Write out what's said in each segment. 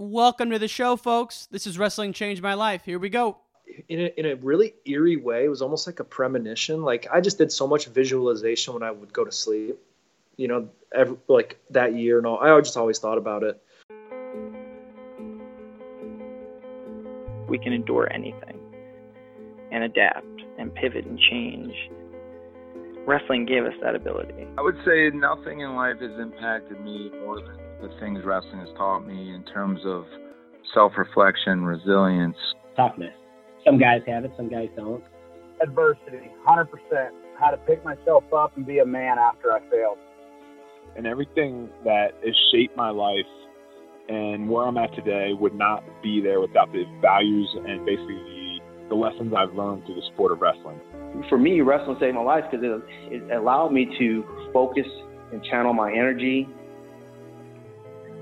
Welcome to the show, folks. This is Wrestling Changed My Life. Here we go. In a, in a really eerie way, it was almost like a premonition. Like I just did so much visualization when I would go to sleep. You know, every, like that year and all. I just always thought about it. We can endure anything and adapt and pivot and change. Wrestling gave us that ability. I would say nothing in life has impacted me more than the things wrestling has taught me in terms of self reflection, resilience, toughness. Some guys have it, some guys don't. Adversity, 100%. How to pick myself up and be a man after I failed. And everything that has shaped my life and where I'm at today would not be there without the values and basically the, the lessons I've learned through the sport of wrestling. For me, wrestling saved my life because it, it allowed me to focus and channel my energy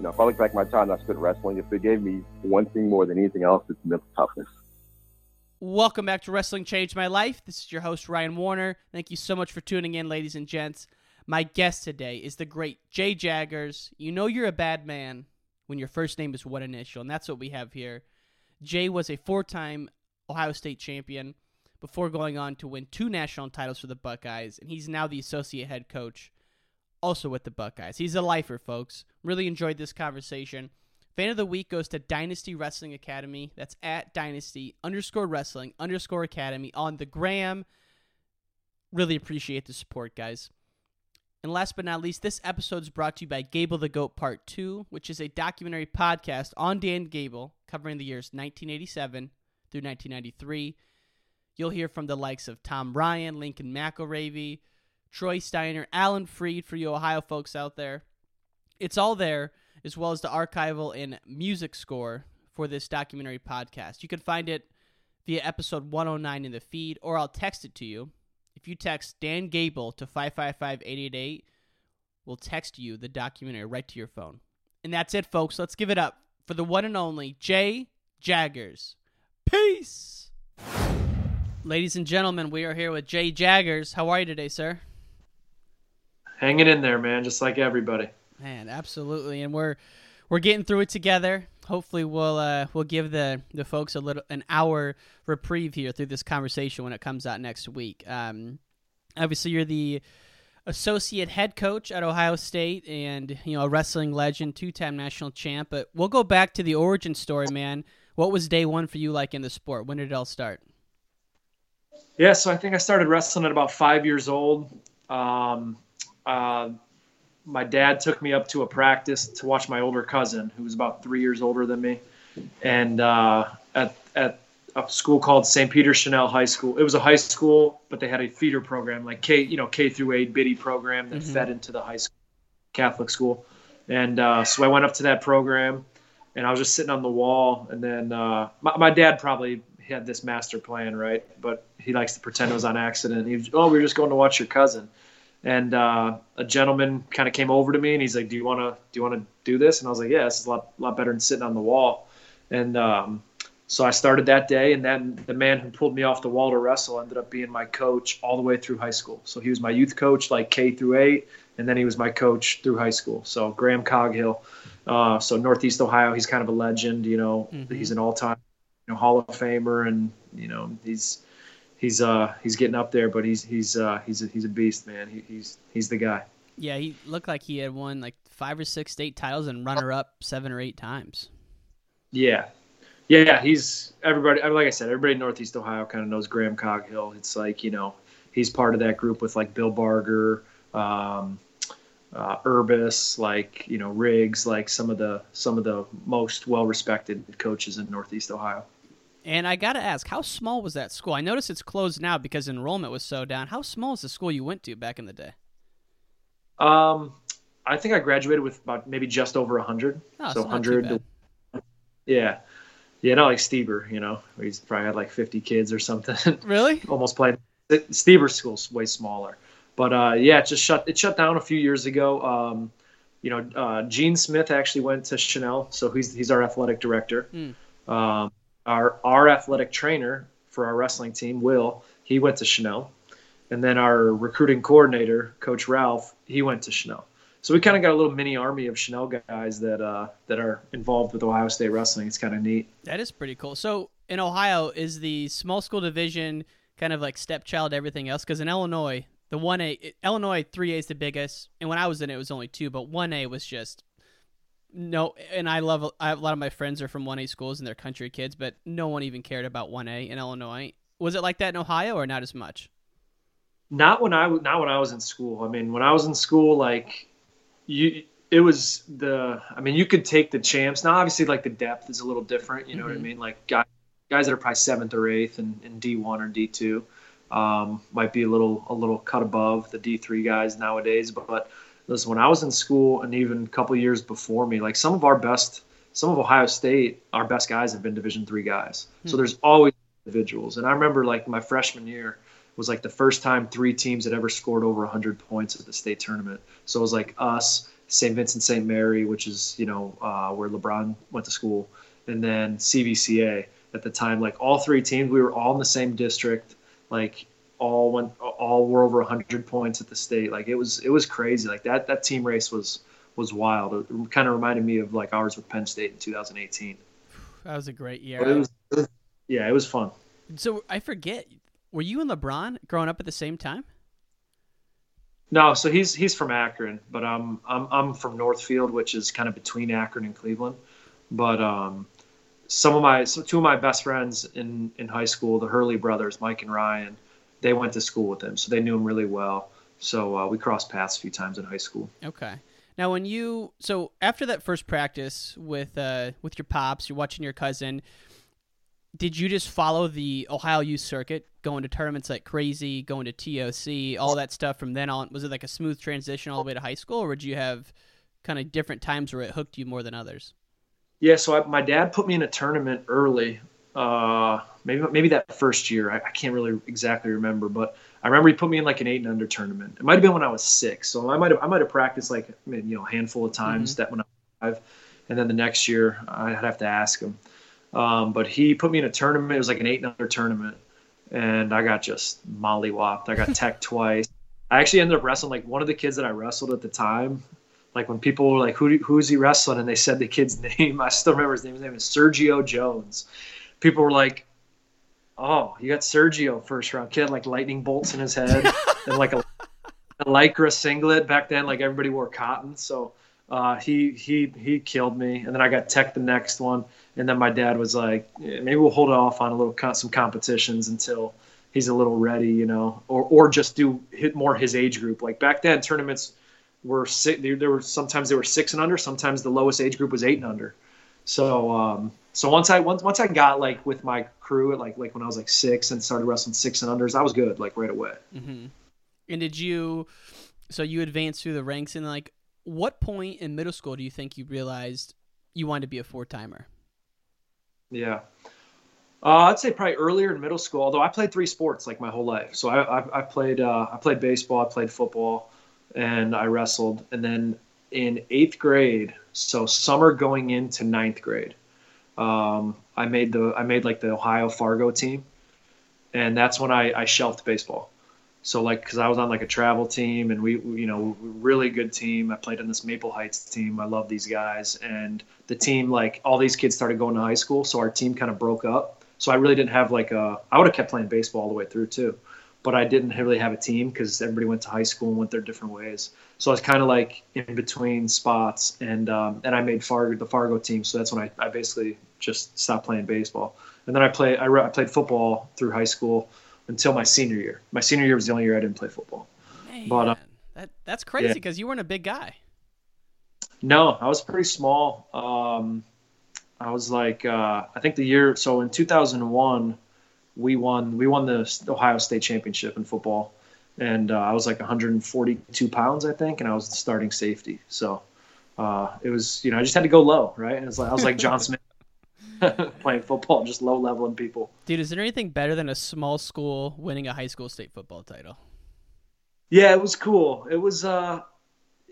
you know, if I look back at my time I spent wrestling, if it gave me one thing more than anything else, it's mental toughness. Welcome back to Wrestling Changed My Life. This is your host, Ryan Warner. Thank you so much for tuning in, ladies and gents. My guest today is the great Jay Jaggers. You know you're a bad man when your first name is one initial, and that's what we have here. Jay was a four time Ohio State champion before going on to win two national titles for the Buckeyes, and he's now the associate head coach also with the Buckeyes. He's a lifer, folks. Really enjoyed this conversation. Fan of the week goes to Dynasty Wrestling Academy. That's at Dynasty underscore wrestling underscore academy on the gram. Really appreciate the support, guys. And last but not least, this episode is brought to you by Gable the Goat Part 2, which is a documentary podcast on Dan Gable covering the years 1987 through 1993. You'll hear from the likes of Tom Ryan, Lincoln McIlravy, Troy Steiner, Alan Fried for you Ohio folks out there. It's all there, as well as the archival and music score for this documentary podcast. You can find it via episode 109 in the feed, or I'll text it to you. If you text Dan Gable to 555 888, we'll text you the documentary right to your phone. And that's it, folks. Let's give it up for the one and only Jay Jaggers. Peace! Ladies and gentlemen, we are here with Jay Jaggers. How are you today, sir? Hanging in there, man, just like everybody. Man, absolutely, and we're we're getting through it together. Hopefully, we'll uh, we'll give the the folks a little an hour reprieve here through this conversation when it comes out next week. Um, obviously, you're the associate head coach at Ohio State, and you know a wrestling legend, two time national champ. But we'll go back to the origin story, man. What was day one for you like in the sport? When did it all start? Yeah, so I think I started wrestling at about five years old. Um, uh, my dad took me up to a practice to watch my older cousin, who was about three years older than me, and uh, at at a school called St. Peter Chanel High School. It was a high school, but they had a feeder program, like K, you know, K through eight biddy program that mm-hmm. fed into the high school, Catholic school. And uh, so I went up to that program, and I was just sitting on the wall. And then uh, my, my dad probably had this master plan, right? But he likes to pretend it was on accident. He was, oh, we were just going to watch your cousin and uh, a gentleman kind of came over to me and he's like, "Do you want to do you want to do this?" And I was like, "Yeah, this is a lot lot better than sitting on the wall." And um, so I started that day, and then the man who pulled me off the wall to wrestle ended up being my coach all the way through high school. So he was my youth coach, like K through eight, and then he was my coach through high school. So Graham Coghill, uh, so Northeast Ohio, he's kind of a legend. You know, mm-hmm. he's an all-time you know, Hall of Famer, and you know he's he's uh he's getting up there, but he's he's uh he's a, he's a beast, man. He, he's he's the guy. Yeah, he looked like he had won like five or six state titles and runner up seven or eight times. Yeah, yeah, he's everybody. Like I said, everybody in Northeast Ohio kind of knows Graham Coghill. It's like you know he's part of that group with like Bill Barger, um, uh, Urbis, like you know Riggs, like some of the some of the most well respected coaches in Northeast Ohio. And I got to ask, how small was that school? I notice it's closed now because enrollment was so down. How small is the school you went to back in the day? Um, I think I graduated with about maybe just over 100. Oh, so 100. Yeah. Yeah, not like Stieber, you know, he's probably had like 50 kids or something. Really? Almost played. Stieber's school's way smaller, but uh, yeah, it just shut it shut down a few years ago. Um, you know, uh, Gene Smith actually went to Chanel, so he's he's our athletic director. Mm. Um, our our athletic trainer for our wrestling team, Will, he went to Chanel, and then our recruiting coordinator, Coach Ralph, he went to Chanel. So we kind of got a little mini army of Chanel guys that uh, that are involved with Ohio State wrestling. It's kind of neat. That is pretty cool. So in Ohio, is the small school division kind of like stepchild everything else? Because in Illinois, the one A Illinois three A is the biggest, and when I was in it, it was only two, but one A was just no. And I love I, a lot of my friends are from one A schools and they're country kids, but no one even cared about one A in Illinois. Was it like that in Ohio or not as much? Not when I not when I was in school. I mean, when I was in school, like you, it was the. I mean, you could take the champs. Now, obviously, like the depth is a little different. You know mm-hmm. what I mean? Like guys, guys that are probably seventh or eighth in, in D one or D two um, might be a little a little cut above the D3 guys nowadays. But, but when I was in school and even a couple years before me, like some of our best, some of Ohio State, our best guys have been Division three guys. Hmm. So there's always individuals. And I remember like my freshman year was like the first time three teams had ever scored over 100 points at the state tournament. So it was like us, St. Vincent St. Mary, which is you know uh, where LeBron went to school, and then CVCA at the time. Like all three teams, we were all in the same district like all went all were over 100 points at the state. Like it was it was crazy. Like that that team race was was wild. It kind of reminded me of like ours with penn state in 2018 that was a great year. It was, it was, yeah it was fun. So i forget were you and lebron growing up at the same time? No so he's he's from akron but i'm i'm, I'm from northfield which is kind of between akron and cleveland. But um some of my so two of my best friends in in high school, the Hurley brothers, Mike and Ryan, they went to school with him, so they knew him really well. So uh, we crossed paths a few times in high school. Okay. Now, when you so after that first practice with uh, with your pops, you're watching your cousin. Did you just follow the Ohio youth circuit, going to tournaments like crazy, going to TOC, all that stuff from then on? Was it like a smooth transition all the way to high school, or did you have kind of different times where it hooked you more than others? Yeah, so I, my dad put me in a tournament early. Uh, maybe maybe that first year. I, I, can't really exactly remember, but I remember he put me in like an eight and under tournament. It might have been when I was six, so I might have I might have practiced like you know a handful of times mm-hmm. that when I was five, and then the next year I'd have to ask him. Um, but he put me in a tournament. It was like an eight and under tournament, and I got just mollywopped. I got tech twice. I actually ended up wrestling like one of the kids that I wrestled at the time like when people were like, "Who who's he wrestling?" and they said the kid's name, I still remember his name. His name is Sergio Jones. People were like, "Oh, you got Sergio first round kid, like lightning bolts in his head and like a, a lycra singlet back then. Like everybody wore cotton, so uh, he he he killed me. And then I got tech the next one, and then my dad was like, yeah, "Maybe we'll hold off on a little some competitions until." He's a little ready, you know, or or just do hit more his age group. Like back then, tournaments were six. There were sometimes they were six and under. Sometimes the lowest age group was eight and under. So um, so once I once once I got like with my crew at like like when I was like six and started wrestling six and unders, I was good like right away. Mm-hmm. And did you? So you advanced through the ranks, and like, what point in middle school do you think you realized you wanted to be a four timer? Yeah. Uh, I'd say probably earlier in middle school. Although I played three sports like my whole life, so I I, I played uh, I played baseball, I played football, and I wrestled. And then in eighth grade, so summer going into ninth grade, um, I made the I made like the Ohio Fargo team, and that's when I, I shelved baseball. So like because I was on like a travel team and we you know really good team. I played on this Maple Heights team. I love these guys and the team like all these kids started going to high school, so our team kind of broke up. So I really didn't have like a I would have kept playing baseball all the way through too but I didn't really have a team because everybody went to high school and went their different ways. So I was kind of like in between spots, and um, and I made Fargo the Fargo team. So that's when I, I basically just stopped playing baseball. And then I played I, I played football through high school until my senior year. My senior year was the only year I didn't play football. Man, but uh, that that's crazy because yeah. you weren't a big guy. No, I was pretty small. Um, I was like uh, I think the year so in 2001 we won we won the Ohio State championship in football, and uh, I was like 142 pounds I think, and I was the starting safety. So uh, it was you know I just had to go low, right? And it was like I was like John Smith. playing football, just low leveling people. Dude, is there anything better than a small school winning a high school state football title? Yeah, it was cool. It was, uh,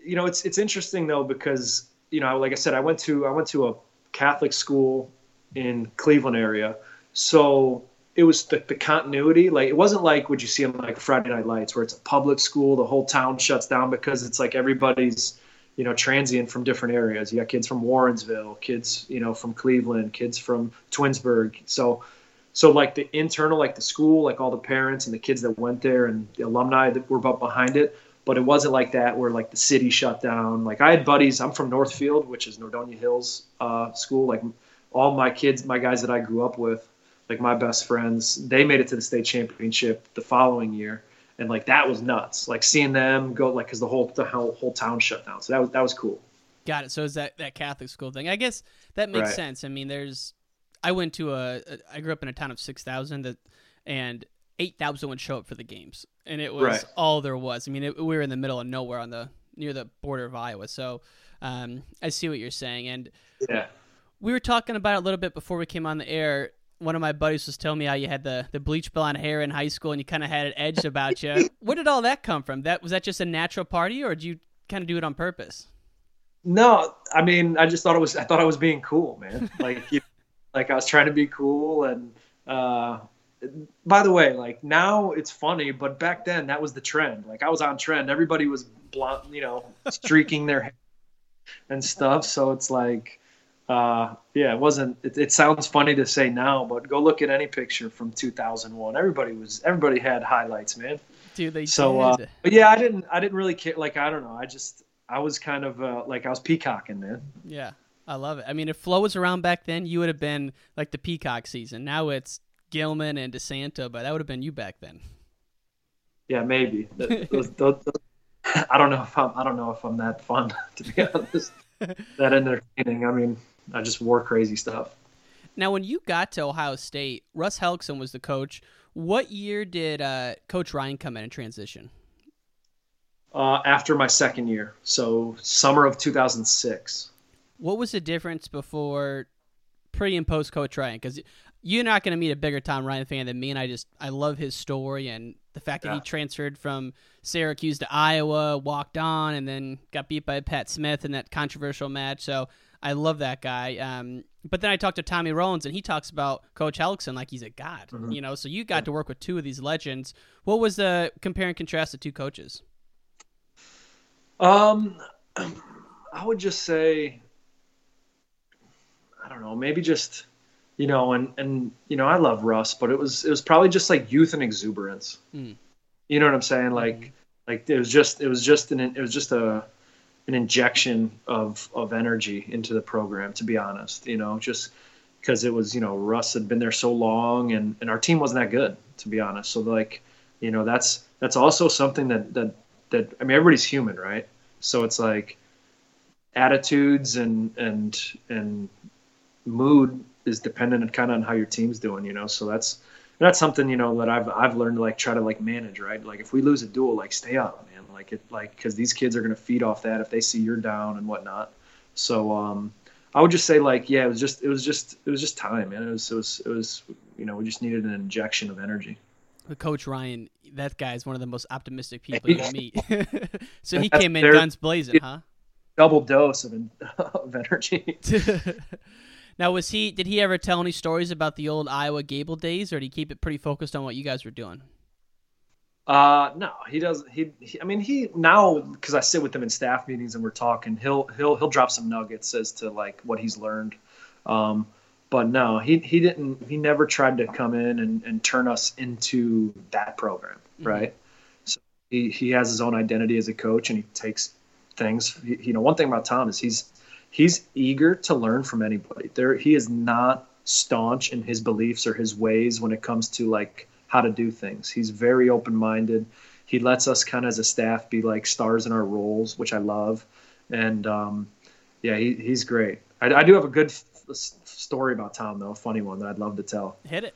you know, it's it's interesting though because you know, like I said, I went to I went to a Catholic school in Cleveland area, so it was the, the continuity. Like it wasn't like what you see on like Friday Night Lights, where it's a public school, the whole town shuts down because it's like everybody's you know transient from different areas. You got kids from Warrensville, kids you know from Cleveland, kids from Twinsburg. So so like the internal, like the school, like all the parents and the kids that went there and the alumni that were behind it. But it wasn't like that where like the city shut down. Like I had buddies. I'm from Northfield, which is Nordonia Hills uh, school. Like all my kids, my guys that I grew up with, like my best friends, they made it to the state championship the following year, and like that was nuts. Like seeing them go, like because the whole the whole, whole town shut down. So that was that was cool. Got it. So is that that Catholic school thing? I guess that makes Right. sense. I mean, there's I went to a, a I grew up in a town of six thousand that and eight thousand would show up for the games, and it was Right. all there was. I mean, it, we were in the middle of nowhere on the near the border of Iowa, so um, I see what you're saying. And Yeah. we were talking about it a little bit before we came on the air. One of my buddies was telling me how you had the, the bleach blonde hair in high school and you kind of had an edge about you. Where did all that come from? That was that just a natural party, or did you kind of do it on purpose? No, I mean, I just thought it was. I thought I was being cool, man. Like, you, like I was trying to be cool. And uh, by the way, like now it's funny, but back then that was the trend. Like I was on trend. Everybody was blonde, you know, streaking their hair and stuff. So it's like, uh, yeah, it wasn't. It, it sounds funny to say now, but go look at any picture from 2001. Everybody was. Everybody had highlights, man. Dude, they So, uh, but yeah, I didn't. I didn't really care. Like I don't know. I just. I was kind of uh, like I was peacocking, man. Yeah, I love it. I mean, if Flo was around back then, you would have been like the Peacock season. Now it's Gilman and DeSanto, but that would have been you back then. Yeah, maybe. Those- those- those- I don't know if I'm. I don't know if I'm that fun to be honest. that entertaining. I mean, I just wore crazy stuff. Now, when you got to Ohio State, Russ Hellickson was the coach. What year did uh, Coach Ryan come in and transition? Uh, after my second year, so summer of 2006. What was the difference before, pre and post Coach Ryan? Because you're not going to meet a bigger Tom Ryan fan than me, and I just I love his story and the fact that he transferred from Syracuse to Iowa, walked on, and then got beat by Pat Smith in that controversial match. So I love that guy. Um, but then I talked to Tommy Rowlands, and he talks about Coach Hellickson like he's a god. Mhm. You know, so you got to work with two of these legends. What was the compare and contrast the two coaches? Um, I would just say, I don't know, maybe just, you know, and and you know, I love Russ, but it was it was probably just like youth and exuberance. Hmm. You know what I'm saying? Like like it was just it was just an it was just a an injection of of energy into the program. To be honest, you know, just because it was you know Russ had been there so long and and our team wasn't that good. To be honest, so like you know that's that's also something that that that I mean everybody's human, right? So it's like attitudes and and and mood is dependent kind of on how your team's doing, you know. So that's that's something you know that I've I've learned to like try to like manage, right? Like if we lose a duel, like stay up, man. Like it like because these kids are gonna feed off that if they see you're down and whatnot. So um, I would just say like yeah, it was just it was just it was just time, man. It was it was it was you know we just needed an injection of energy. Coach Ryan, that guy is one of the most optimistic people you meet. so he That's came in their- guns blazing, huh? Double dose of of energy. now, was he? Did he ever tell any stories about the old Iowa Gable days, or did he keep it pretty focused on what you guys were doing? Uh, no, he doesn't. He, he I mean, he now because I sit with him in staff meetings and we're talking. He'll he'll he'll drop some nuggets as to like what he's learned. Um, but no, he he didn't. He never tried to come in and, and turn us into that program, right? So he he has his own identity as a coach and he takes things. he- You know, one thing about Tom is he's he's eager to learn from anybody. There, he is not staunch in his beliefs or his ways when it comes to like how to do things. He's very open minded. He lets us kind of as a staff be like stars in our roles, which I love. And um, yeah, he, he's great. I, I do have a good f- story about Tom though, a funny one that I'd love to tell. Hit it.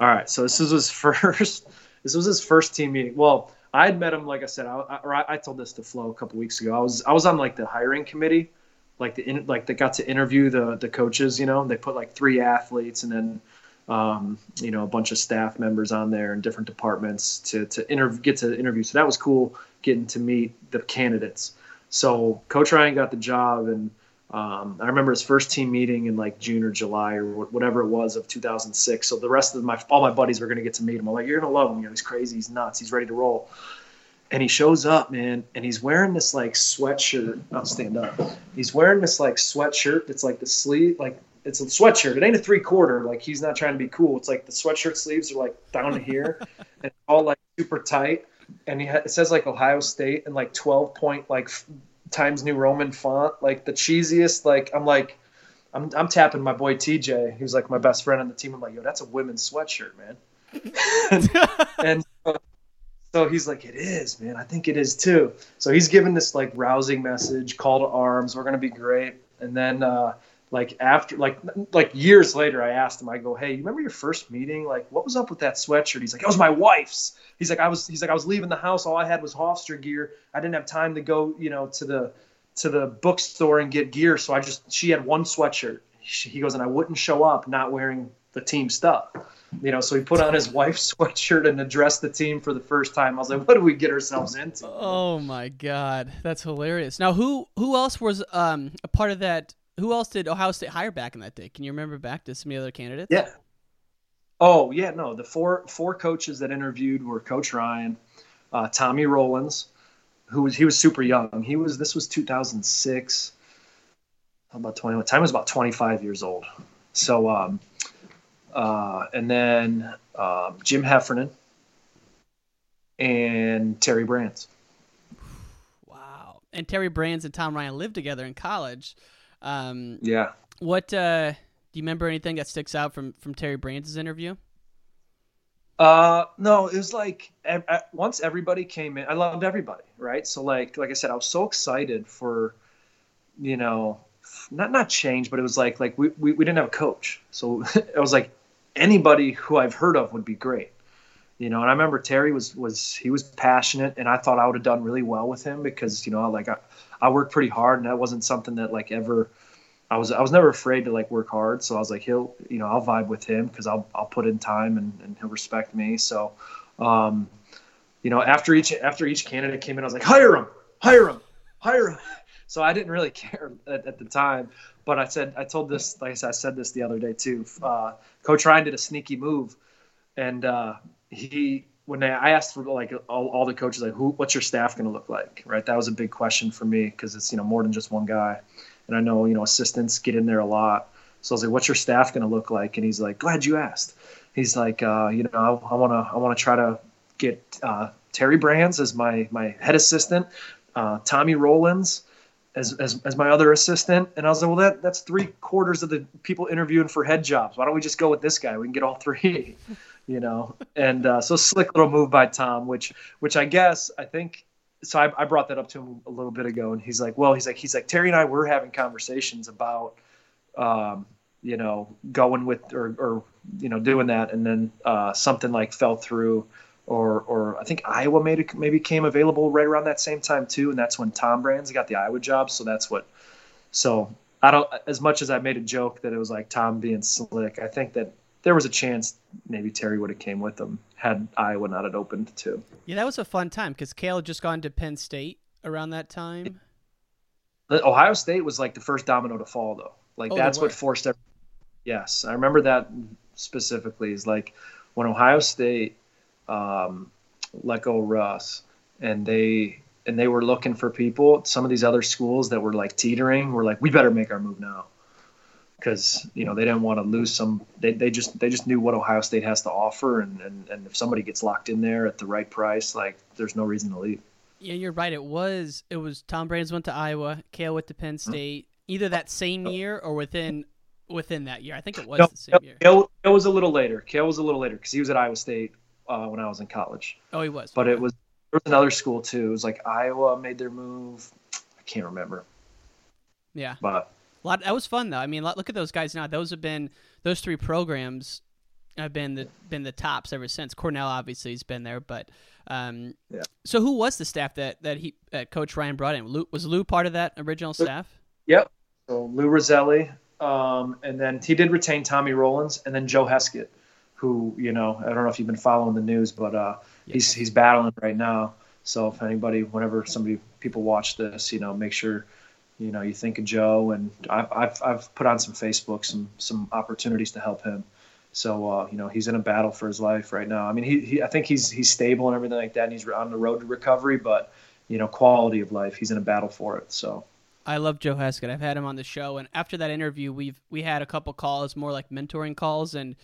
All right, so this was his first. This was his first team meeting. Well, I had met him, like I said, I, I I told this to Flo a couple weeks ago. I was I was on like the hiring committee like the in, like they got to interview the the coaches. You know, they put like three athletes and then um, you know a bunch of staff members on there in different departments to to interview get to interview. So that was cool getting to meet the candidates. So Coach Ryan got the job, and um, I remember his first team meeting in like June or July or whatever it was of 2006. So the rest of my all my buddies were going to get to meet him. I'm like, you're gonna love him. You know, he's crazy. He's nuts. He's ready to roll. And he shows up, man, and he's wearing this like sweatshirt. I'll stand up. He's wearing this like sweatshirt that's like the sleeve, like it's a sweatshirt. It ain't a three quarter. Like he's not trying to be cool. It's like the sweatshirt sleeves are like down to here, and all like super tight. And he ha- it says like Ohio State and like 12 point like f- Times New Roman font, like the cheesiest. Like I'm like, I'm I'm tapping my boy TJ, who's like my best friend on the team. I'm like, yo, that's a women's sweatshirt, man. and, and uh, so, he's like, it is, man. I think it is too. So he's giving this like rousing message, call to arms. We're gonna be great. And then uh, like after like like years later i asked him i go hey you remember your first meeting like what was up with that sweatshirt he's like it was my wife's he's like i was he's like i was leaving the house all i had was hofstra gear i didn't have time to go you know to the to the bookstore and get gear so i just she had one sweatshirt he goes and i wouldn't show up not wearing the team stuff you know so he put on his wife's sweatshirt and addressed the team for the first time i was like what do we get ourselves into Oh my god, that's hilarious. Now, who who else was um a part of that? Who else did Ohio State hire back in that day? Can you remember back to some of the other candidates? Yeah. Oh yeah, no. The four four coaches that interviewed were Coach Ryan, uh, Tommy Rowlands, who was he was super young. He was this was 2006. How about 21. Time was about 25 years old. So um, uh, and then um, Jim Heffernan and Terry Brands. Wow. And Terry Brands and Tom Ryan lived together in college. Um, Yeah. What uh, do you remember anything that sticks out from from Terry Brands' interview? Uh, no, it was like ev- once everybody came in, I loved everybody, right? So like, like I said, I was so excited for, you know, not not change, but it was like like we we, we didn't have a coach, so it was like anybody who I've heard of would be great, you know. And I remember Terry was was he was passionate, and I thought I would have done really well with him because you know like I I worked pretty hard, and that wasn't something that like ever. I was I was never afraid to like work hard, so I was like he'll you know I'll vibe with him because I'll I'll put in time and, and he'll respect me. So, um, you know after each after each candidate came in, I was like hire him, hire him, hire him. So I didn't really care at, at the time, but I said I told this like I said I said this the other day too. Uh, Coach Ryan did a sneaky move, and uh, he when they, I asked for like all, all the coaches like who what's your staff going to look like right that was a big question for me because it's you know more than just one guy and I know you know assistants get in there a lot. So I was like, "What's your staff going to look like?" And he's like, "Glad you asked." He's like, uh, "You know, I want to I want to try to get uh, Terry Brands as my my head assistant, uh, Tommy Rowlands as, as as my other assistant." And I was like, "Well, that that's three quarters of the people interviewing for head jobs. Why don't we just go with this guy? We can get all three, you know." And uh, so slick little move by Tom, which which I guess I think so I, I, brought that up to him a little bit ago, and he's like, "Well, he's like, he's like, Terry and I were having conversations about, um, you know, going with or, or you know, doing that, and then uh, something like fell through, or or I think Iowa maybe maybe came available right around that same time too, and that's when Tom Brands got the Iowa job. So that's what. So I don't. As much as I made a joke that it was like Tom being slick, I think that there was a chance maybe Terry would have came with them had Iowa not had opened too. Yeah, that was a fun time because Cael had just gone to Penn State around that time. Ohio State was like the first domino to fall, though. Like Oh, that's what forced. Every- yes, I remember that specifically. Is like when Ohio State um, let go Russ, and they and they were looking for people. Some of these other schools that were like teetering were like, we better make our move now because you know they didn't want to lose some. They, they just they just knew what Ohio State has to offer, and, and and if somebody gets locked in there at the right price, like there's no reason to leave. Yeah, you're right. It was it was Tom Brands went to Iowa, Cael went to Penn State, either that same year or within within that year. I think it was No, the same year. Cael, Cael was a little later. Cael was a little later because he was at Iowa State uh, when I was in college. Oh, he was. But it was there was another school too. It was like Iowa made their move. I can't remember, Yeah. but A lot, that was fun though. I mean, look at those guys now. Those have been those three programs have been the been the tops ever since. Cornell obviously has been there, but um, Yeah. So who was the staff that that he that Coach Ryan brought in? Lou, was Lou part of that original staff? Yep. So Lou Rosselli, um, and then he did retain Tommy Rowlands, and then Joe Heskett, who you know I don't know if you've been following the news, but uh, he's he's battling right now. So if anybody, whenever somebody people watch this, you know, make sure you know you think of Joe, and I've I've, I've put on some Facebook some some opportunities to help him. So uh, you know he's in a battle for his life right now. I mean he, he I think he's he's stable and everything like that, and he's on the road to recovery, but you know quality of life he's in a battle for it. So. I love Joe Heskett. I've had him on the show, and after that interview, we've we had a couple calls, more like mentoring calls, and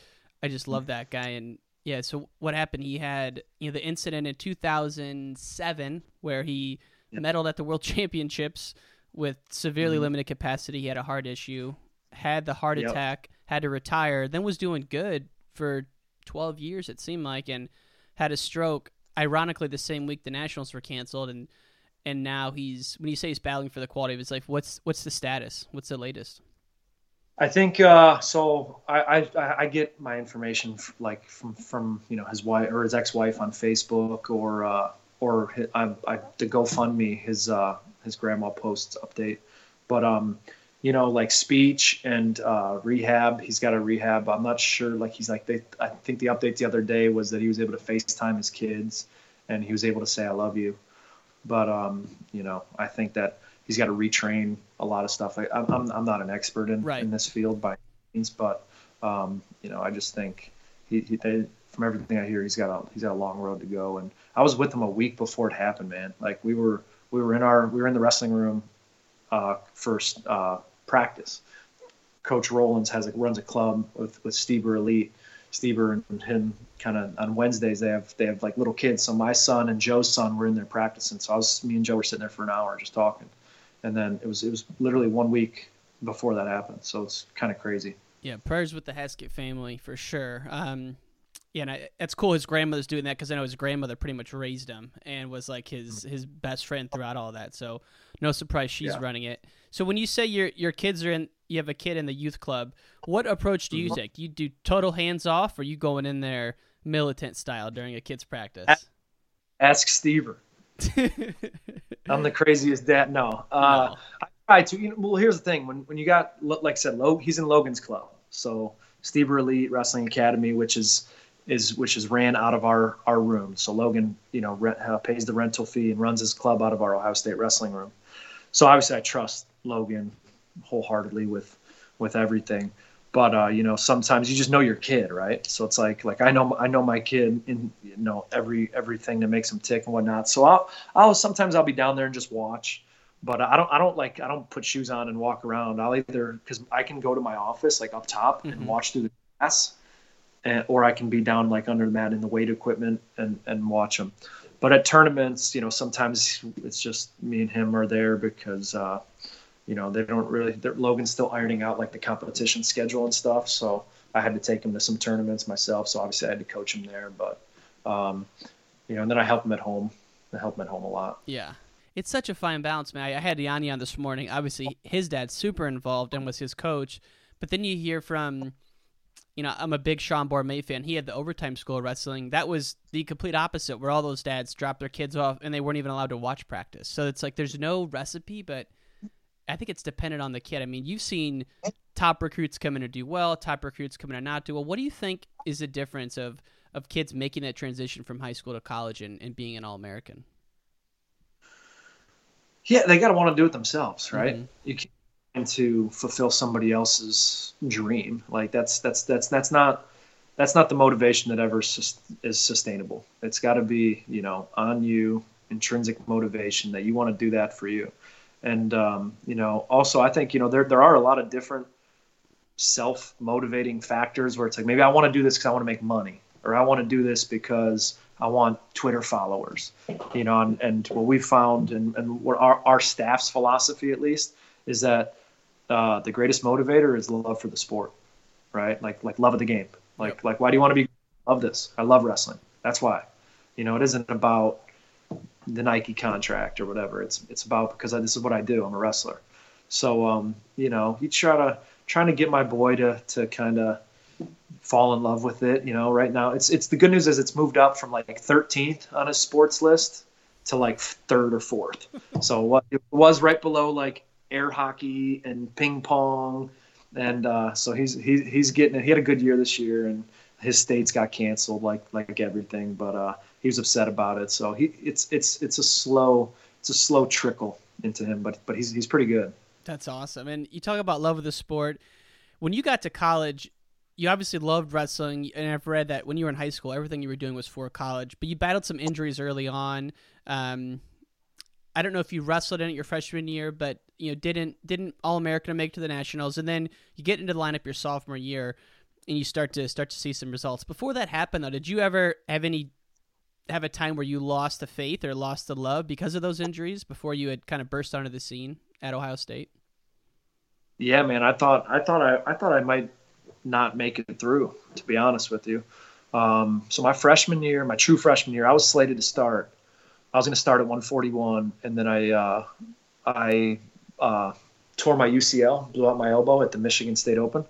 I just love that guy. And yeah, so what happened? He had you know the incident in 2007 where he yeah. medaled at the World Championships with severely mm-hmm. limited capacity. He had a heart issue, had the heart yep. attack, had to retire, then was doing good for 12 years it seemed like, and had a stroke. Ironically, the same week the Nationals were canceled, and and now he's when you say he's battling for the quality of his life, what's what's the status? What's the latest? I think uh, so. I, I, I get my information f- like from from you know his wife or his ex-wife on Facebook or uh, or his, I, I the GoFundMe his uh, his grandma posts update, but um you know like speech and uh, rehab he's got a rehab. I'm not sure like he's like they I think the update the other day was that he was able to FaceTime his kids and he was able to say I love you. But um, you know, I think that he's got to retrain a lot of stuff. I, am I'm not an expert in, right. in this field by means, but um, you know, I just think he, he they, from everything I hear, he's got a he's got a long road to go. And I was with him a week before it happened, man. Like we were we were in our we were in the wrestling room uh, first uh, practice. Coach Rowlands has a, runs a club with with Stieber Elite. Stieber and him kind of on Wednesdays they have they have like little kids. So my son and Joe's son were in there practicing. So I was me and Joe were sitting there for an hour just talking, and then it was it was literally one week before that happened. So it's kind of crazy. Yeah, prayers with the Heskett family for sure. Um, yeah, and I, it's cool his grandmother's doing that because I know his grandmother pretty much raised him and was like his his best friend throughout all that. So no surprise she's yeah. running it. So when you say your your kids are in, you have a kid in the youth club. What approach do you mm-hmm. take? Do you do total hands off, or you going in there militant style during a kid's practice? Ask Stieber. I'm the craziest dad. No, uh, no. I try to. You know, well, here's the thing: when when you got like I said, Log, he's in Logan's club, so Stieber Elite Wrestling Academy, which is is which is ran out of our our room. So Logan, you know, rent, uh, pays the rental fee and runs his club out of our Ohio State wrestling room. So obviously, I trust Logan wholeheartedly with with everything but uh, you know sometimes you just know your kid right? So it's like like i know i know my kid in you know every everything that makes him tick and whatnot. So i'll i'll sometimes i'll be down there and just watch but i don't i don't like i don't put shoes on and walk around. I'll either because i can go to my office like up top mm-hmm. and watch through the glass and, or i can be down like under the mat in the weight equipment and and watch them but at tournaments you know sometimes it's just me and him are there because uh you know they don't really logan's still ironing out like the competition schedule and stuff so i had to take him to some tournaments myself so obviously i had to coach him there but um, you know and then i help him at home i help him at home a lot yeah it's such a fine balance man i had Yianni on this morning obviously his dad's super involved and was his coach but then you hear from you know, I'm a big Sean May fan. He had the overtime school wrestling. That was the complete opposite, where all those dads dropped their kids off and they weren't even allowed to watch practice. So it's like there's no recipe, but I think it's dependent on the kid. I mean, you've seen top recruits come in to do well, top recruits come in to not do well. What do you think is the difference of of kids making that transition from high school to college and, and being an All American? Yeah, they got to want to do it themselves, right? Mm-hmm. You can't to fulfill somebody else's dream. Like that's that's that's that's not that's not the motivation that ever sus- is sustainable. It's got to be you know on you, intrinsic motivation that you want to do that for you. And um, you know, also I think you know there there are a lot of different self motivating factors where it's like maybe I want to do this because I want to make money, or I want to do this because I want Twitter followers. You know, and, and what we found and, and what our, our staff's philosophy at least is that uh, the greatest motivator is love for the sport, right? Like like love of the game. Like yep. like why do you want to be love this? I love wrestling. That's why. You know, it isn't about the Nike contract or whatever. It's it's about because I, this is what I do. I'm a wrestler. So um, you know, you try to trying to get my boy to to kind of fall in love with it. You know, right now it's it's the good news is it's moved up from like 13th on his sports list to like third or fourth. So what it was right below like air hockey and ping pong, and uh, so he's he's he's getting it. He had a good year this year, and his states got canceled like like everything, but uh, he was upset about it. So he it's it's it's a slow it's a slow trickle into him, but but he's he's pretty good. That's awesome. And you talk about love of the sport. When you got to college, you obviously loved wrestling, and I've read that when you were in high school, everything you were doing was for college. But you battled some injuries early on. Um, I don't know if you wrestled in it your freshman year, but you know didn't didn't All American make to the nationals, and then you get into the lineup your sophomore year, and you start to start to see some results. Before that happened, though, did you ever have any have a time where you lost the faith or lost the love because of those injuries before you had kind of burst onto the scene at Ohio State? Yeah, man. I thought I thought I I thought I might not make it through. To be honest with you, um, so my freshman year, my true freshman year, I was slated to start. I was going to start at 141, and then I uh, I uh, tore my UCL, blew out my elbow at the Michigan State Open.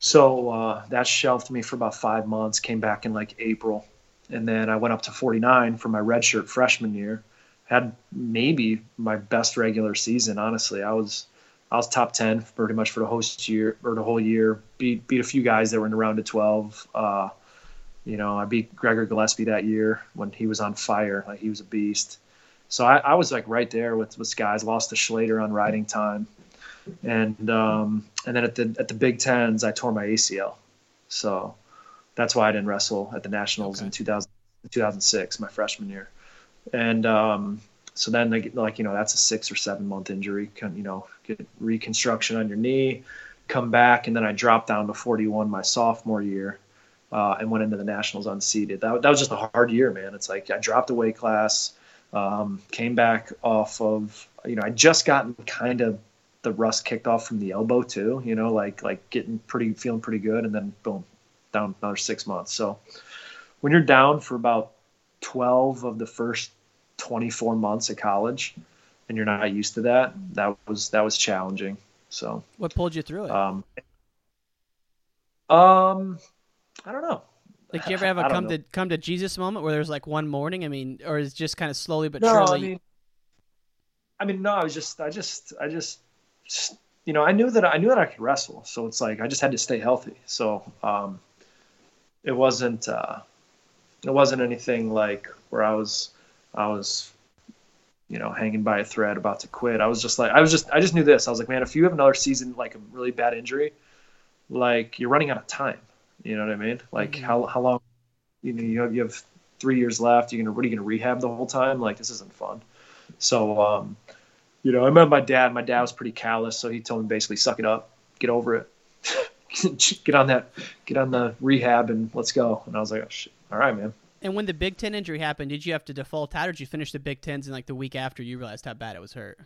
So uh, that shelved me for about five months. Came back in like April, and then I went up to 49 for my redshirt freshman year. Had maybe my best regular season. Honestly, I was I was top 10 pretty much for the whole year or the whole year. Beat beat a few guys that were in the round of 12. Uh, you know, I beat Gregor Gillespie that year when he was on fire. Like he was a beast. So I, I was like right there with with guys. Lost to Schlatter on riding time, and um, and then at the at the Big Tens I tore my ACL. So that's why I didn't wrestle at the Nationals okay. in 2000, 2006, my freshman year. And um, so then, they, like you know, that's a six or seven month injury. You know, get reconstruction on your knee, come back, and then I dropped down to 41 my sophomore year, uh, and went into the nationals unseeded. That that was just a hard year, man. It's like I dropped a weight class, um, came back off of you know I just gotten kind of the rust kicked off from the elbow too. You know, like like getting pretty feeling pretty good, and then boom, down another six months. So when you're down for about 12 of the first 24 months of college and you're not used to that, that was that was challenging. So what pulled you through it? Um, um I don't know. Like, you ever have a come know. to come to Jesus moment where there's like one morning? I mean, or is just kind of slowly but no, surely? I mean, I mean, no. I was just, I just, I just, you know, I knew that I knew that I could wrestle. So it's like I just had to stay healthy. So um, it wasn't uh, it wasn't anything like where I was I was you know hanging by a thread about to quit. I was just like I was just I just knew this. I was like, man, if you have another season like a really bad injury, like you're running out of time. You know what I mean? Like mm-hmm. how how long you know you have, you have three years left. You're gonna what are you gonna rehab the whole time? Like this isn't fun. So um, you know, I remember my dad. My dad was pretty callous, so he told me basically, suck it up, get over it. get on that, get on the rehab, and let's go. And I was like, oh, shit. all right, man. And when the Big Ten injury happened, did you have to default out, or did you finish the Big Tens in like the week after you realized how bad it was hurt?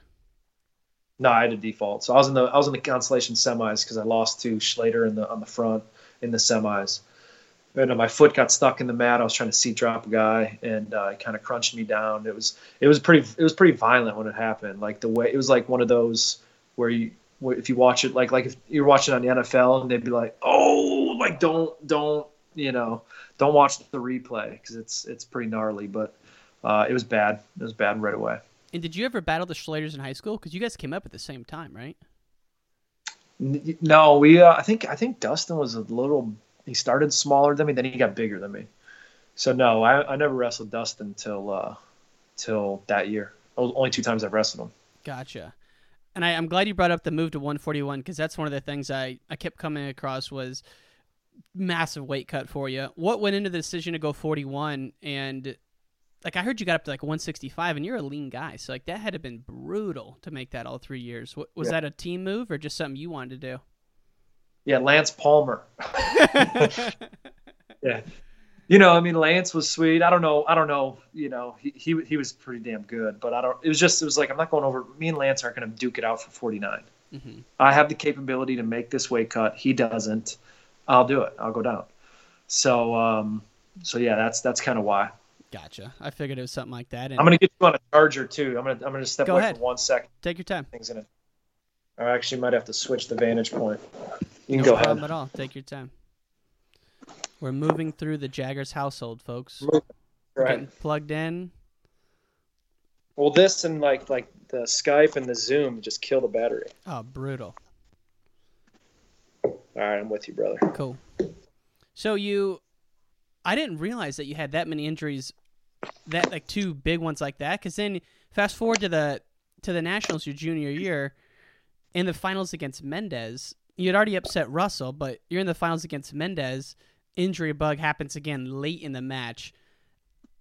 No, I had to default. So I was in the I was in the consolation semis because I lost to Schlatter in the on the front in the semis. And uh, my foot got stuck in the mat. I was trying to seat drop a guy, and uh, it kind of crunched me down. It was it was pretty it was pretty violent when it happened. Like the way it was like one of those where you if you watch it like like if you're watching on the NFL and they'd be like, oh, like don't don't you know don't watch the replay because it's it's pretty gnarly. But uh, it was bad. It was bad right away. And did you ever battle the Schlatters in high school? Because you guys came up at the same time, right? No, we. Uh, I think I think Dustin was a little. He started smaller than me, then he got bigger than me. So no, I, I never wrestled Dustin till uh, till that year. Only two times I've wrestled him. Gotcha and I, am glad you brought up the move to 141 because that's one of the things I, I kept coming across was massive weight cut for you. What went into the decision to go 41? And like I heard you got up to like 165, and you're a lean guy, so like that had to been brutal to make that all three years. Was yeah. that a team move or just something you wanted to do? Yeah, Lance Palmer. yeah, you know, I mean, Lance was sweet. I don't know. I don't know. You know, he, he, he was pretty damn good, but I don't, it was just, it was like, I'm not going over, me and Lance aren't going to duke it out for 49. Mm-hmm. I have the capability to make this weight cut. He doesn't. I'll do it. I'll go down. So, um, so yeah, that's, that's kind of why. Gotcha. I figured it was something like that. And... I'm going to get you on a charger too. I'm going to, I'm going to step go away ahead. for one second. Take your time. Things in it. I actually might have to switch the vantage point. You can no go ahead. at all. Take your time. We're moving through the Jaggers household, folks. Right. Getting plugged in. Well, this and like like the Skype and the Zoom just kill the battery. Oh, brutal. All right, I'm with you, brother. Cool. So you, I didn't realize that you had that many injuries, that like two big ones like that. Because then fast forward to the to the Nationals your junior year, in the finals against Mendez, you had already upset Russell, but you're in the finals against Mendez. Injury bug happens again late in the match.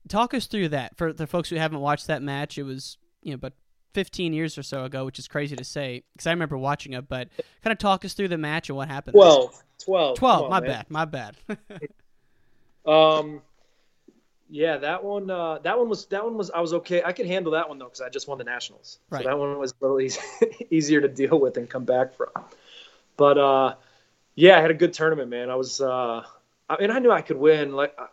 Talk us through that for the folks who haven't watched that match. It was you know, but 15 years or so ago, which is crazy to say because I remember watching it. But kind of talk us through the match and what happened. 12. 12. 12. on, my man. bad. My bad. Um, yeah, that one. Uh, that one was. That one was. I was okay. I could handle that one though because I just won the nationals. Right. So that one was a little easy, easier to deal with and come back from. But uh, yeah, I had a good tournament, man. I was. Uh, I mean, I knew I could win. Like uh,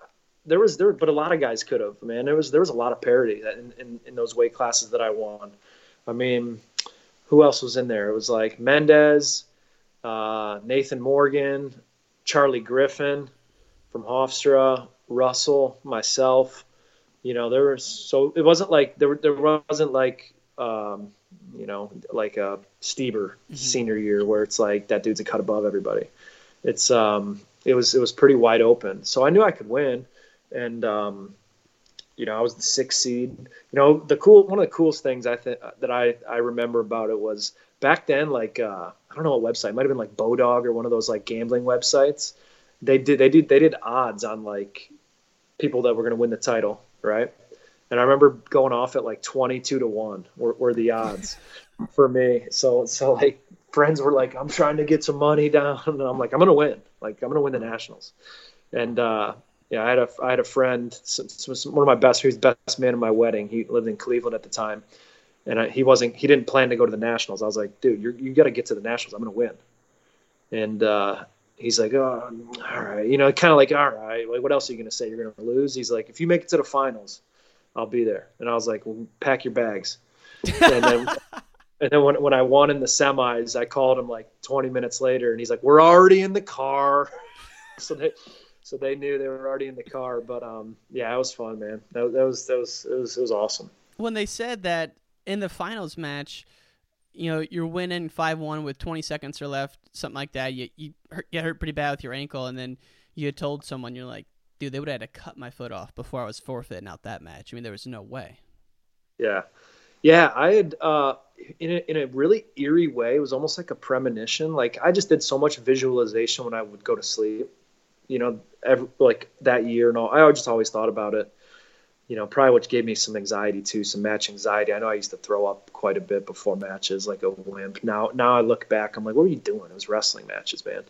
there was there, but a lot of guys could have. Man, there was there was a lot of parity that in, in in those weight classes that I won. I mean, who else was in there? It was like Mendez, uh, Nathan Morgan, Charlie Griffin from Hofstra, Russell, myself. You know, there was so it wasn't like there there wasn't like um, you know like a Stieber senior year where it's like that dude's a cut above everybody. It's um it was it was pretty wide open, so I knew I could win, and um, you know I was the sixth seed. You know the cool one of the coolest things I think that I I remember about it was back then like uh, I don't know what website it might have been like Bodog or one of those like gambling websites they did they did they did odds on like people that were going to win the title, right? And I remember going off at like twenty two to one were, were the odds for me. So so like friends were like, I'm trying to get some money down, and I'm like, I'm gonna win, like I'm gonna win the nationals. And uh, yeah, I had a I had a friend, one of my best, he was best man at my wedding. He lived in Cleveland at the time, and I, he wasn't he didn't plan to go to the nationals. I was like, dude, you're, you got to get to the nationals. I'm gonna win. And uh, he's like, oh, all right, you know, kind of like, all right, like, what else are you gonna say? You're gonna lose? He's like, if you make it to the finals, I'll be there. And I was like, well, pack your bags. and then, and then when when I won in the semis, I called him like 20 minutes later, and he's like, we're already in the car. so they, so they knew they were already in the car. But um, yeah, it was fun, man. That, that was that was it was it was awesome. when they said that in the finals match, you know, you're winning five one with 20 seconds or left, something like that. You you hurt, get hurt pretty bad with your ankle, and then you had told someone you're like, dude, they would have had to cut my foot off before I was forfeiting out that match. I mean, there was no way. Yeah, yeah. I had uh, in a, in a really eerie way. It was almost like a premonition. Like I just did so much visualization when I would go to sleep. You know, every, like that year and all. I just always thought about it. You know, probably which gave me some anxiety too, some match anxiety. I know I used to throw up quite a bit before matches, like a wimp. Now, now I look back, I'm like, what were you doing? It was wrestling matches, man.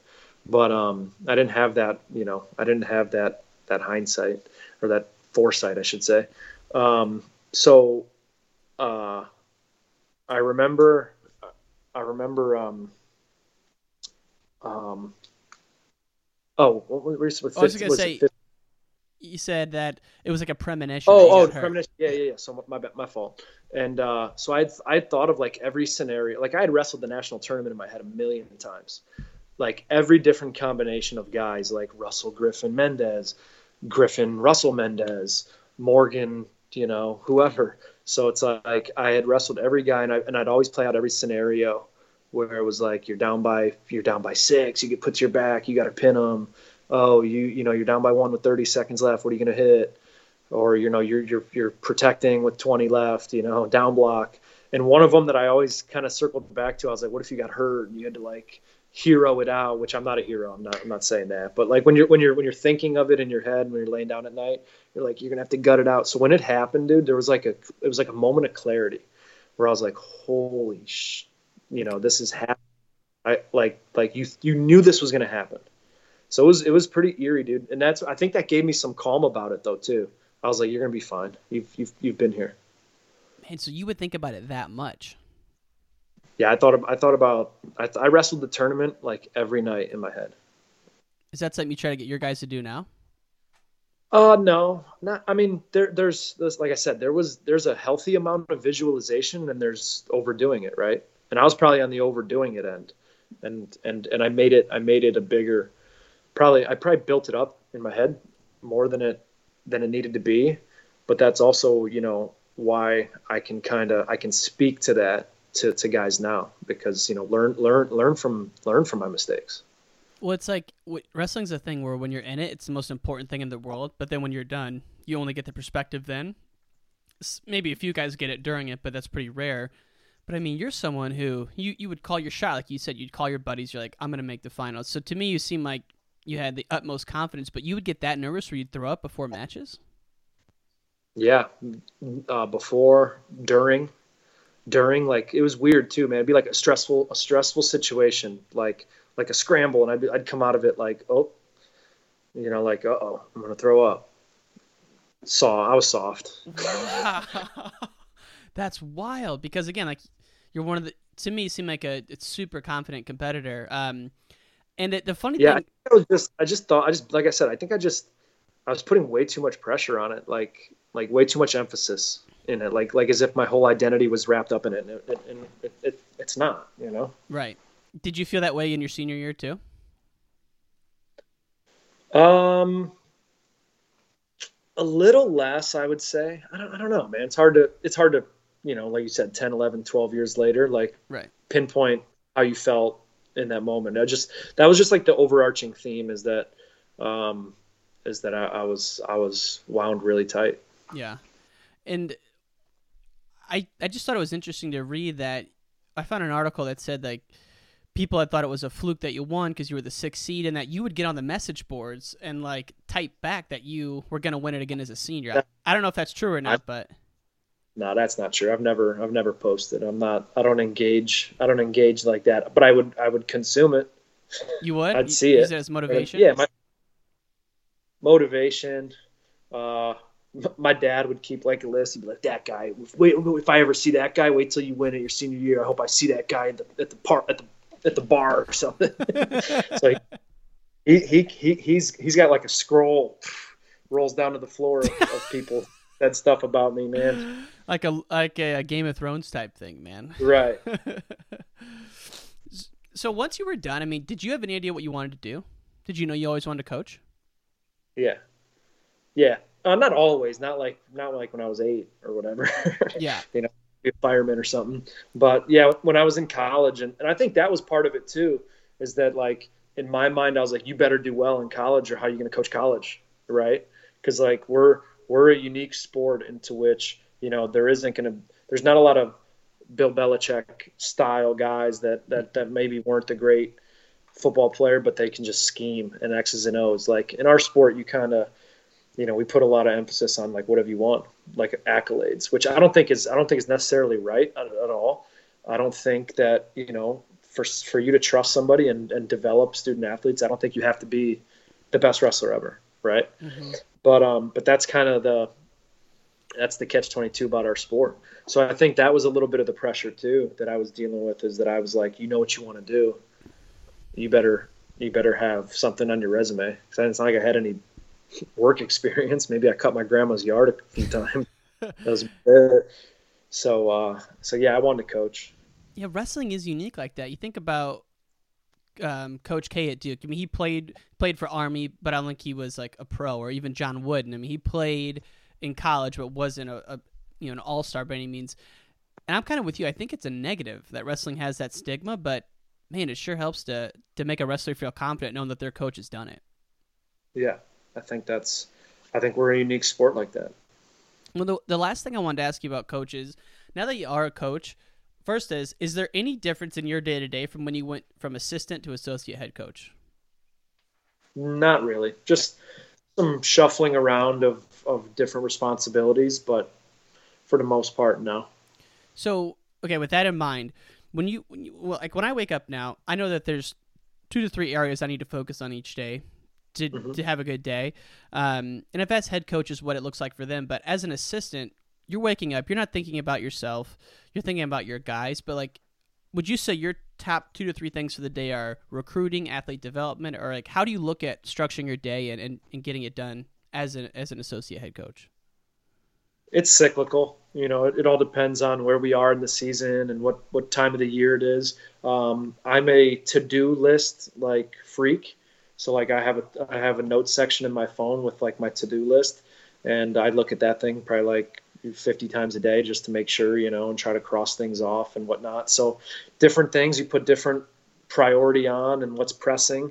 But um, I didn't have that. You know, I didn't have that that hindsight or that foresight, I should say. Um, so uh, I remember, I remember, um, um, oh, what was, with I was gonna say, you said that it was like a premonition. oh, oh, got the hurt. premonition. Yeah, yeah, yeah. So my my fault. And uh, so I I thought of like every scenario. Like I had wrestled the national tournament in my head a million times. Like every different combination of guys, like Russell Griffin Mendez, Griffin Russell Mendez, Morgan, you know, whoever. So it's like I had wrestled every guy, and I and I'd always play out every scenario where it was like you're down by you're down by six, you get put to your back, you got to pin them. Oh, you you know you're down by one with 30 seconds left. What are you gonna hit? Or you know you're you're you're protecting with 20 left. You know down block. And one of them that I always kind of circled back to, I was like, what if you got hurt and you had to like hero it out? Which I'm not a hero. I'm not I'm not saying that. But like when you're when you're when you're thinking of it in your head when you're laying down at night, you're like you're gonna have to gut it out. So when it happened, dude, there was like a it was like a moment of clarity where I was like, holy sh, you know this is happening. I like like you you knew this was gonna happen. So it was it was pretty eerie, dude. And that's I think that gave me some calm about it though too. I was like, you're gonna be fine. You've you've you've been here. Man, so you would think about it that much. Yeah, I thought I thought about I, I wrestled the tournament like every night in my head. Is that something you try to get your guys to do now? Uh no, not. I mean, there there's, there's like I said, there was there's a healthy amount of visualization and there's overdoing it, right? And I was probably on the overdoing it end, and and and I made it I made it a bigger, probably I probably built it up in my head more than it than it needed to be, but that's also you know why I can kind of I can speak to that to, to guys now because you know learn learn learn from learn from my mistakes. Well, it's like wrestling's a thing where when you're in it, it's the most important thing in the world. But then when you're done, you only get the perspective then. Maybe a few guys get it during it, but that's pretty rare. But I mean, you're someone who you, you would call your shot, like you said, you'd call your buddies. You're like, I'm gonna make the finals. So to me, you seem like you had the utmost confidence, but you would get that nervous where you'd throw up before matches. Yeah, uh, before, during, during, like it was weird too, man. It'd be like a stressful, a stressful situation, like like a scramble, and I'd I'd come out of it like, oh, you know, like, uh oh, I'm gonna throw up. Saw, I was soft. That's wild because again, like you're one of the to me you seem like a, super confident competitor. Um, and it, the funny yeah, thing, I was just I just thought I just like I said I think I just I was putting way too much pressure on it, like like way too much emphasis in it, like like as if my whole identity was wrapped up in it, and, it, and it, it, it's not, you know. Right. Did you feel that way in your senior year too? Um, a little less, I would say. I don't, I don't know, man. It's hard to, it's hard to, you know, like you said, 10, 11, 12 years later, like right. pinpoint how you felt in that moment. I just, that was just like the overarching theme is that, um, is that I, I was, I was wound really tight. Yeah. And I, I just thought it was interesting to read that I found an article that said like, people had thought it was a fluke that you won because you were the sixth seed and that you would get on the message boards and like type back that you were going to win it again as a senior. I, I, don't know if that's true or not, but no, that's not true. I've never, I've never posted. I'm not, I don't engage. I don't engage like that, but I would, I would consume it. You would? I'd see Use it. it as motivation. Yeah. My, motivation. Uh, my dad would keep like a list. He'd be like, "That guy. Wait, if I ever see that guy, wait till you win at your senior year. I hope I see that guy at the at the park at the at the bar or something. so he, he, he, he's, he's got like a scroll rolls down to the floor of, of people that stuff about me, man. Like a, like a Game of Thrones type thing, man. Right. so once you were done, I mean, did you have any idea what you wanted to do? Did you know you always wanted to coach? Yeah. Yeah. Uh, not always, not like, not like when I was eight or whatever. Yeah. you know, be a fireman or something. But yeah, when I was in college, and, and I think that was part of it too, is that like in my mind, I was like, you better do well in college, or how are you going to coach college, right? Because like we're we're a unique sport into which you know there isn't going to there's not a lot of Bill Belichick style guys that that that maybe weren't the great football player, but they can just scheme and X's and O's. Like in our sport, you kind of you know, we put a lot of emphasis on like whatever you want, like accolades, which I don't think is I don't think is necessarily right at, at all. I don't think that you know for for you to trust somebody and, and develop student athletes, I don't think you have to be the best wrestler ever, right? Mm-hmm. But um, but that's kind of the that's the catch twenty two about our sport. So I think that was a little bit of the pressure too that I was dealing with is that I was like, you know what you want to do, you better you better have something on your resume because it's not like I had any work experience. Maybe I cut my grandma's yard a few times. that was it. So, uh, so yeah, I wanted to coach. Yeah, wrestling is unique like that. You think about um, Coach K at Duke. I mean, he played played for Army, but I don't think he was like a pro. Or even John Wooden. I mean, he played in college, but wasn't a, a you know an all star by any means. And I'm kind of with you. I think it's a negative that wrestling has that stigma, but man, it sure helps to to make a wrestler feel confident knowing that their coach has done it. Yeah, I think that's, I think we're a unique sport like that. Well, the, the last thing I wanted to ask you about coaches, now that you are a coach, first is, is there any difference in your day to day from when you went from assistant to associate head coach? Not really. Just some shuffling around of, of different responsibilities, but for the most part, no. So, okay, with that in mind, when you, when you well, like when I wake up now, I know that there's two to three areas I need to focus on each day to, mm-hmm. to have a good day. Um, and if that's head coach is what it looks like for them. But as an assistant, you're waking up, you're not thinking about yourself, you're thinking about your guys. But like, would you say your top two to three things for the day are recruiting, athlete development, or like how do you look at structuring your day and, and, and getting it done as an as an associate head coach? It's cyclical. You know, it, it all depends on where we are in the season and what, what time of the year it is. Um, I'm a to do list like freak. So like I have a I have a note section in my phone with like my to do list, and I look at that thing probably like 50 times a day just to make sure, you know, and try to cross things off and whatnot. So different things you put different priority on and what's pressing.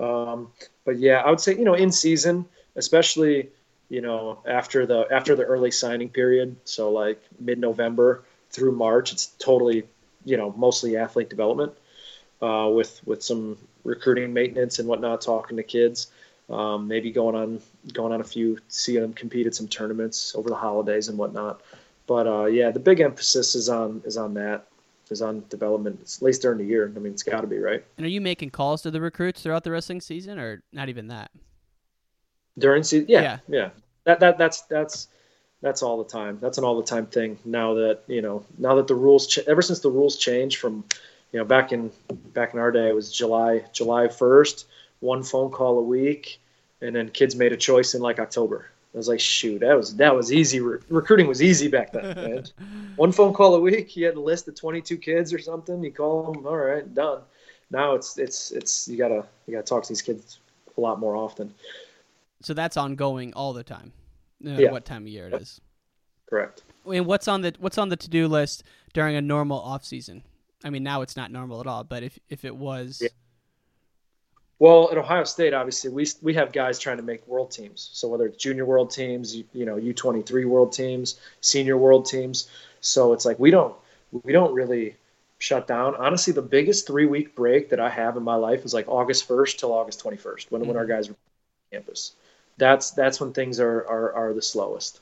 Um, but yeah, I would say, you know, in season, especially, you know, after the, after the early signing period. So like mid November through March, it's totally, you know, mostly athlete development, uh, with, with some recruiting maintenance and whatnot, talking to kids um, maybe going on going on a few, seeing them compete at some tournaments over the holidays and whatnot. But uh, yeah, the big emphasis is on is on that is on development, at least during the year. I mean, it's got to be right. And are you making calls to the recruits throughout the wrestling season, or not even that? During season, yeah, yeah, yeah. That that that's that's that's all the time. That's an all the time thing. Now that you know, now that the rules, ch- ever since the rules changed from, you know, back in back in our day, it was July July first one phone call a week, and then kids made a choice in like October. I was like, shoot, that was that was easy. Re- recruiting was easy back then. one phone call a week. You had a list of 22 kids or something. You call them, all right, done. Now it's it's it's you gotta you gotta talk to these kids a lot more often. So that's ongoing all the time. No yeah. what time of year it is. Correct. And what's on the what's on the to do list during a normal off season? I mean, now it's not normal at all. But if if it was, yeah. Well, at Ohio State, obviously, we we have guys trying to make world teams. So whether it's junior world teams, you, you know, U twenty three world teams, senior world teams. So it's like we don't we don't really shut down. Honestly, the biggest three week break that I have in my life is like August first till August twenty first, when mm-hmm. when our guys are on campus. That's that's when things are are, are the slowest.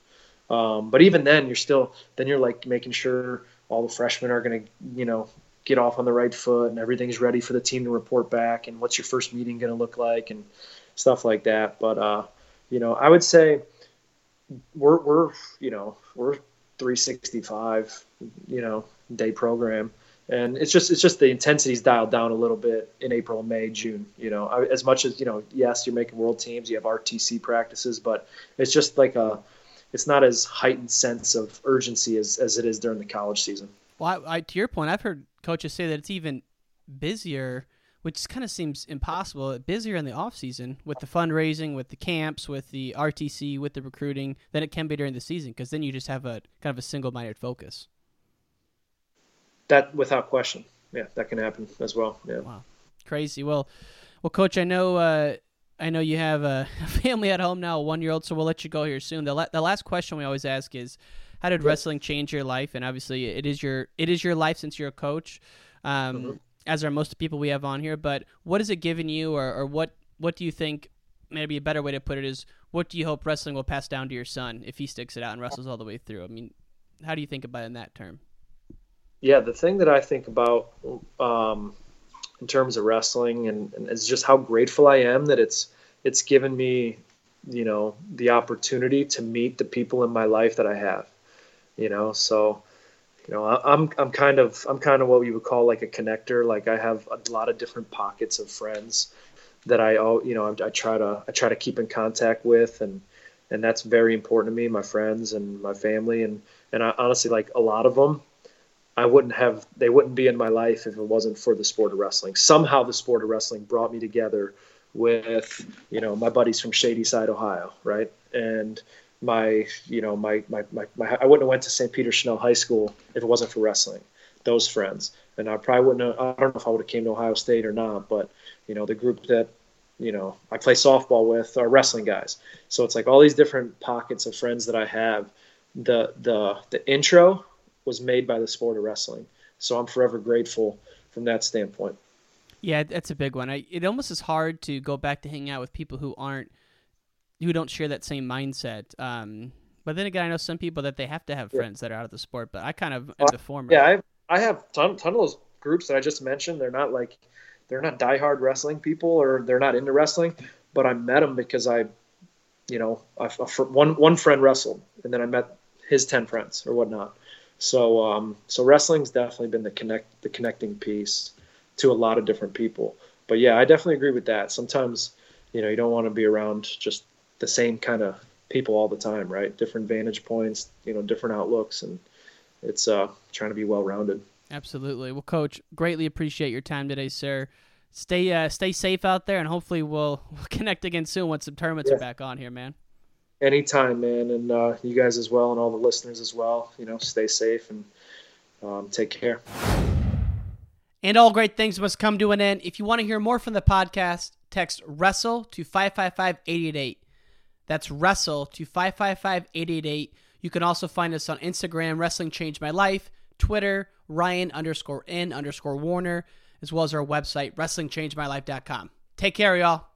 Um, but even then, you're still then you're like making sure all the freshmen are going to you know get off on the right foot and everything's ready for the team to report back and what's your first meeting going to look like and stuff like that. But uh, you know, I would say we're we're you know we're 365 you know day program and it's just it's just the intensity's dialed down a little bit in April, May, June. You know, as much as you know, yes, you're making world teams, you have RTC practices, but it's just like a it's not as heightened sense of urgency as, as it is during the college season. Well, I, I, to your point, I've heard coaches say that it's even busier, which kind of seems impossible. Busier in the off season with the fundraising, with the camps, with the RTC, with the recruiting than it can be during the season because then you just have a kind of a single minded focus. That without question, yeah, that can happen as well. Yeah. Wow, crazy. Well, well, coach, I know. Uh, I know you have a family at home now, a one year old, so we'll let you go here soon. The, la- the last question we always ask is how did wrestling change your life? And obviously, it is your it is your life since you're a coach, um, mm-hmm. as are most people we have on here. But what has it given you, or, or what what do you think? Maybe a better way to put it is, what do you hope wrestling will pass down to your son if he sticks it out and wrestles all the way through? I mean, how do you think about it in that term? Yeah, the thing that I think about um, in terms of wrestling and, and is just how grateful I am that it's it's given me, you know, the opportunity to meet the people in my life that I have you know? So you know i'm i'm kind of i'm kind of what you would call like a connector. Like i have a lot of different pockets of friends that i all you know I, I try to i try to keep in contact with and and that's very important to me my friends and my family. And and I, honestly like a lot of them i wouldn't have they wouldn't be in my life if it wasn't for the sport of wrestling. Somehow the sport of wrestling brought me together with you know my buddies from shadyside ohio right? And my you know my, my, my, my I wouldn't have went to St. Peter Chanel High School if it wasn't for wrestling. Those friends, and I probably wouldn't. Have, I don't know if I would have came to Ohio State or not, but you know the group that you know I play softball with are wrestling guys. So it's like all these different pockets of friends that I have. The the the intro was made by the sport of wrestling, so I'm forever grateful from that standpoint. Yeah, that's a big one. I, it almost is hard to go back to hang out with people who aren't who don't share that same mindset. Um, but then again, I know some people that they have to have friends that are out of the sport, but I kind of am the former. Yeah, I have, I have ton, ton of those groups that I just mentioned. They're not like they're not diehard wrestling people or they're not into wrestling, but I met them because I, you know, I, one one friend wrestled, and then I met his ten friends or whatnot. So um, so wrestling's definitely been the connect the connecting piece to a lot of different people. But yeah, I definitely agree with that. Sometimes you know you don't want to be around just the same kind of people all the time, right? Different vantage points, you know, different outlooks, and it's uh, trying to be well rounded. Absolutely. Well, Coach, greatly appreciate your time today, sir. Stay uh, stay safe out there, and hopefully we'll, we'll connect again soon once some tournaments yeah. are back on here, man. Anytime, man, and uh, you guys as well, and all the listeners as well. You know, stay safe and um, take care. And all great things must come to an end. If you want to hear more from the podcast, text wrestle to 555 888. That's wrestle to 555 888. You can also find us on Instagram, Wrestling Changed My Life, Twitter, Ryan underscore in underscore Warner, as well as our website, WrestlingChangeMyLife.com. Take care, y'all.